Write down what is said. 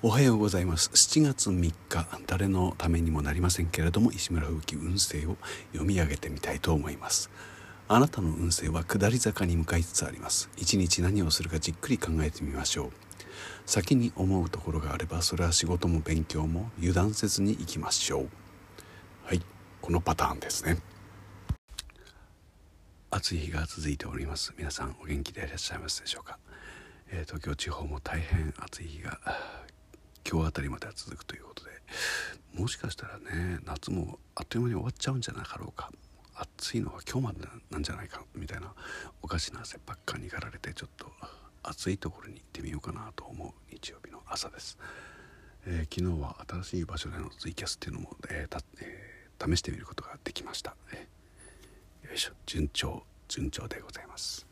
おはようございます。7月3日誰のためにもなりませんけれども石村風紀運勢を読み上げてみたいと思います。あなたの運勢は下り坂に向かいつつあります。一日何をするかじっくり考えてみましょう。先に思うところがあればそれは仕事も勉強も油断せずにいきましょう。はいこのパターンですね。暑い日が続いております。皆さんお元気でいらっしゃいますでしょうか、えー、東京地方も大変暑い日が今日あたりまでは続くということで。もしかしたらね夏もあっという間に終わっちゃうんじゃなかろうか。暑いのは今日までなんじゃないかみたいなおかしな汗ばっかにかられてちょっと暑いところに行ってみようかなと思う日曜日の朝です、えー、昨日は新しい場所でのツイキャスっていうのも、えーえー、試してみることができました、えー、よいしょ順調順調でございます。